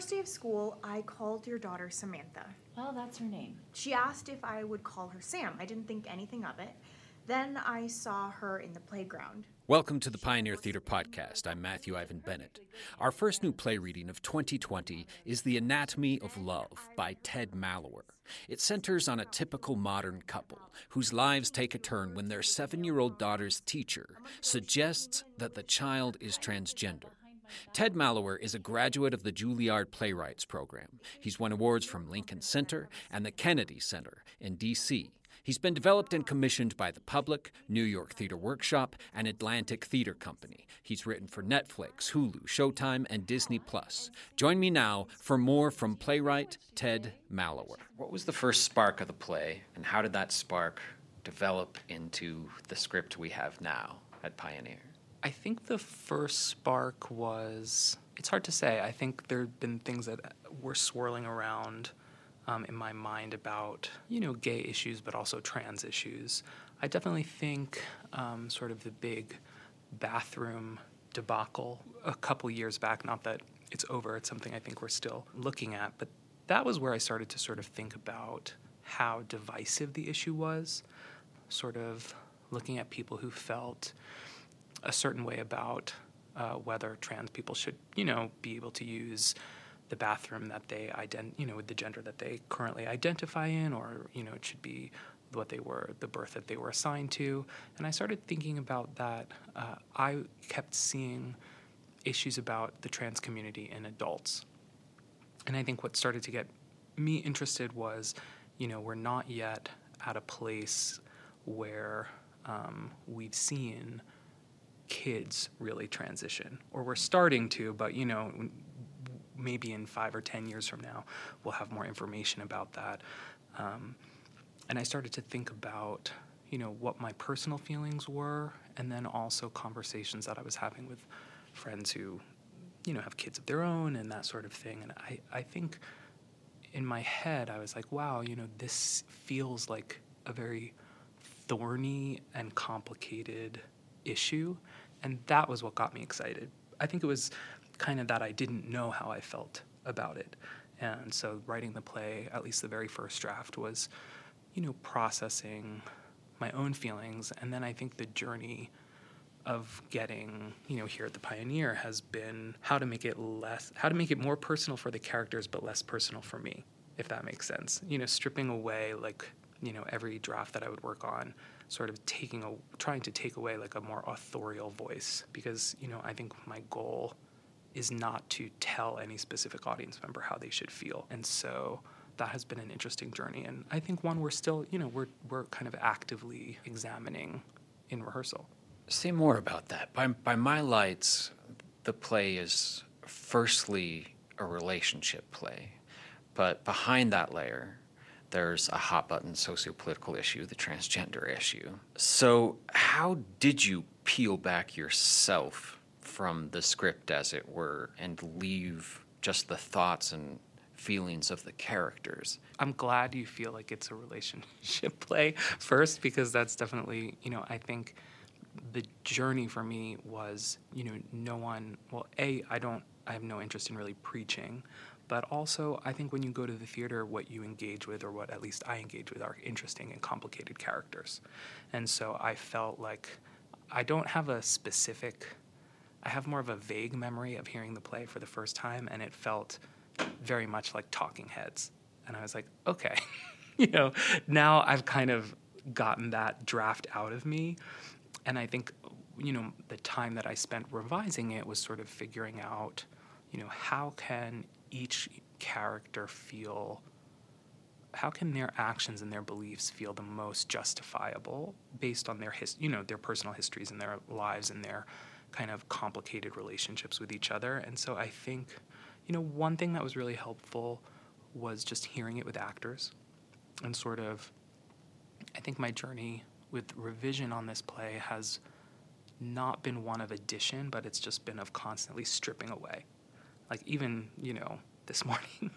first day of school, I called your daughter Samantha. Well, that's her name. She asked if I would call her Sam. I didn't think anything of it. Then I saw her in the playground. Welcome to the Pioneer Theatre Podcast. I'm Matthew Ivan Bennett. Our first new play reading of 2020 is The Anatomy of Love by Ted Malawer. It centers on a typical modern couple whose lives take a turn when their seven year old daughter's teacher suggests that the child is transgender. Ted Malawer is a graduate of the Juilliard Playwrights Program. He's won awards from Lincoln Center and the Kennedy Center in D.C. He's been developed and commissioned by the Public, New York Theater Workshop, and Atlantic Theater Company. He's written for Netflix, Hulu, Showtime, and Disney Plus. Join me now for more from playwright Ted Malawer. What was the first spark of the play, and how did that spark develop into the script we have now at Pioneer? I think the first spark was it's hard to say. I think there have been things that were swirling around um, in my mind about you know gay issues, but also trans issues. I definitely think um, sort of the big bathroom debacle a couple years back. Not that it's over; it's something I think we're still looking at. But that was where I started to sort of think about how divisive the issue was. Sort of looking at people who felt a certain way about uh, whether trans people should, you know, be able to use the bathroom that they ident- you know, with the gender that they currently identify in, or you know, it should be what they were, the birth that they were assigned to. And I started thinking about that. Uh, I kept seeing issues about the trans community in adults, and I think what started to get me interested was, you know, we're not yet at a place where um, we've seen kids really transition, or we're starting to, but you know, maybe in five or ten years from now, we'll have more information about that. Um, and I started to think about, you know, what my personal feelings were, and then also conversations that I was having with friends who, you know, have kids of their own and that sort of thing. And I, I think in my head, I was like, wow, you know, this feels like a very thorny and complicated issue. And that was what got me excited. I think it was kind of that I didn't know how I felt about it. And so writing the play, at least the very first draft, was, you know, processing my own feelings. And then I think the journey of getting, you know, here at the Pioneer has been how to make it less, how to make it more personal for the characters, but less personal for me, if that makes sense. You know, stripping away like, you know, every draft that I would work on, sort of taking a, trying to take away like a more authorial voice because, you know, I think my goal is not to tell any specific audience member how they should feel. And so that has been an interesting journey. And I think one we're still, you know, we're, we're kind of actively examining in rehearsal. Say more about that. By, by my lights, the play is firstly a relationship play, but behind that layer, there's a hot button sociopolitical issue, the transgender issue. So, how did you peel back yourself from the script, as it were, and leave just the thoughts and feelings of the characters. I'm glad you feel like it's a relationship play first, because that's definitely, you know, I think the journey for me was, you know, no one, well, A, I don't, I have no interest in really preaching, but also I think when you go to the theater, what you engage with, or what at least I engage with, are interesting and complicated characters. And so I felt like I don't have a specific I have more of a vague memory of hearing the play for the first time, and it felt very much like Talking Heads. And I was like, okay, you know, now I've kind of gotten that draft out of me. And I think, you know, the time that I spent revising it was sort of figuring out, you know, how can each character feel how can their actions and their beliefs feel the most justifiable based on their his, you know their personal histories and their lives and their kind of complicated relationships with each other. And so I think, you know, one thing that was really helpful was just hearing it with actors and sort of, I think my journey with revision on this play has not been one of addition, but it's just been of constantly stripping away. Like even, you know, this morning,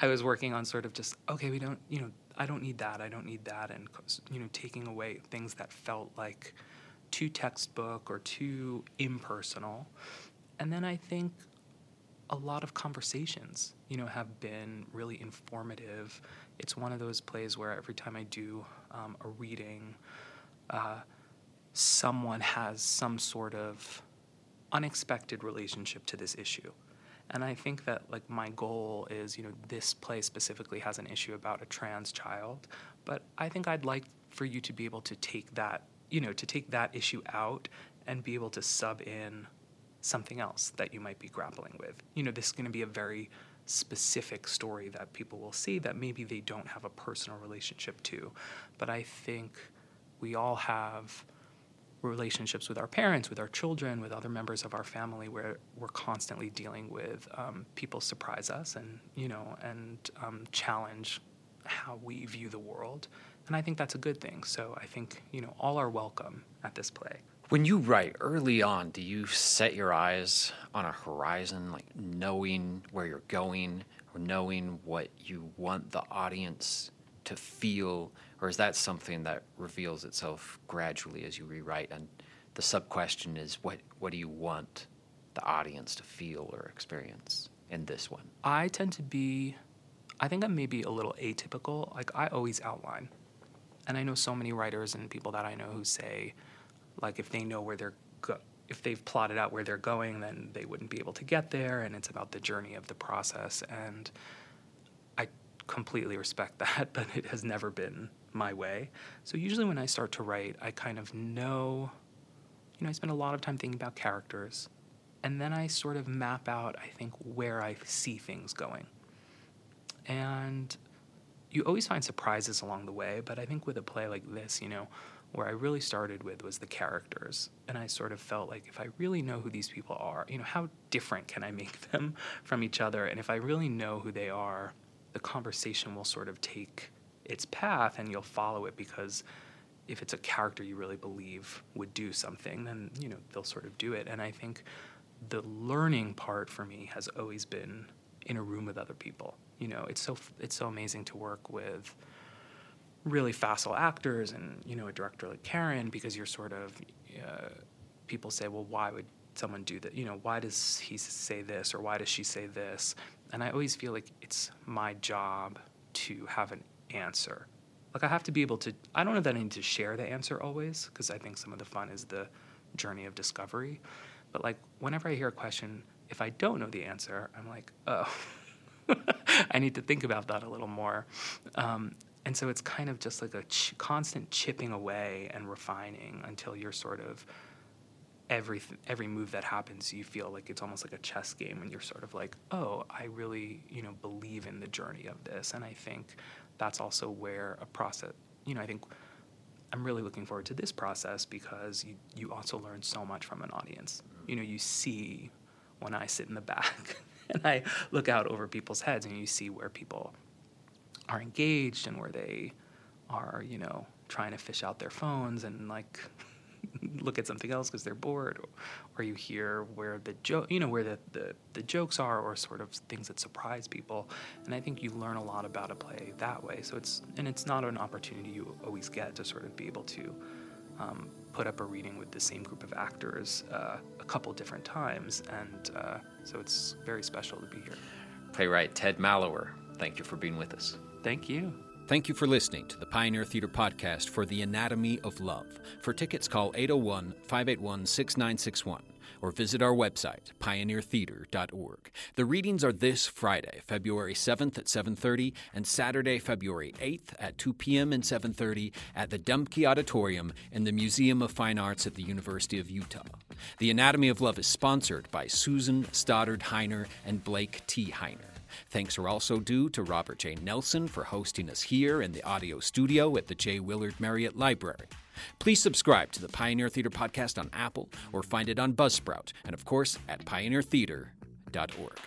I was working on sort of just, okay, we don't, you know, I don't need that, I don't need that, and, you know, taking away things that felt like, too textbook or too impersonal. And then I think a lot of conversations, you know, have been really informative. It's one of those plays where every time I do um, a reading, uh, someone has some sort of unexpected relationship to this issue. And I think that like my goal is, you know, this play specifically has an issue about a trans child, but I think I'd like for you to be able to take that, you know, to take that issue out and be able to sub in something else that you might be grappling with. You know, this is going to be a very specific story that people will see that maybe they don't have a personal relationship to. But I think we all have relationships with our parents, with our children, with other members of our family, where we're constantly dealing with um, people surprise us and you know and um, challenge how we view the world, and I think that's a good thing. So I think you know all are welcome at this play. When you write early on, do you set your eyes on a horizon, like knowing where you're going or knowing what you want the audience to feel or is that something that reveals itself gradually as you rewrite? And the sub question is, what what do you want the audience to feel or experience in this one? I tend to be, I think I'm maybe a little atypical. Like I always outline, and I know so many writers and people that I know who say, like if they know where they're go- if they've plotted out where they're going, then they wouldn't be able to get there, and it's about the journey of the process. And completely respect that, but it has never been my way. So usually when I start to write, I kind of know, you know, I spend a lot of time thinking about characters, and then I sort of map out, I think, where I see things going. And you always find surprises along the way, but I think with a play like this, you know, where I really started with was the characters. And I sort of felt like if I really know who these people are, you know, how different can I make them from each other? And if I really know who they are, the conversation will sort of take its path and you'll follow it because if it's a character you really believe would do something, then you know they'll sort of do it. And I think the learning part for me has always been in a room with other people. You know, it's so it's so amazing to work with really facile actors and you know a director like Karen because you're sort of uh, people say, well, why would someone do that? You know, why does he say this or why does she say this? And I always feel like it's my job to have an answer. Like I have to be able to. I don't know that I need to share the answer always because I think some of the fun is the journey of discovery. But like whenever I hear a question, if I don't know the answer, I'm like, oh, I need to think about that a little more. Um, and so it's kind of just like a ch- constant chipping away and refining until you're sort of every every move that happens you feel like it's almost like a chess game and you're sort of like oh i really you know believe in the journey of this and i think that's also where a process, you know, I think I'm really looking forward to this process because you, you also learn so much from an audience. You know, you see when I sit in the back and I look out over people's heads and you see where people are engaged and where they are, you know, trying to fish out their phones and like look at something else because they're bored, or, or, you hear where the joke, you know, where the, the, the jokes are, or sort of things that surprise people. And I think you learn a lot about a play that way. So it's and it's not an opportunity you always get to sort of be able to um, put up a reading with the same group of actors uh, a couple different times, and uh, so it's very special to be here. Playwright Ted Malawer, thank you for being with us. Thank you. Thank you for listening to the Pioneer Theater podcast for The Anatomy of Love. For tickets, call 801 581 6961 or visit our website, pioneertheater.org. The readings are this Friday, February 7th at 7.30 and Saturday, February 8th at 2 p.m. and 7.30 at the Dumke Auditorium in the Museum of Fine Arts at the University of Utah. The Anatomy of Love is sponsored by Susan Stoddard Heiner and Blake T. Heiner. Thanks are also due to Robert J. Nelson for hosting us here in the audio studio at the J. Willard Marriott Library. Please subscribe to the Pioneer Theater podcast on Apple or find it on Buzzsprout and, of course, at pioneertheater.org.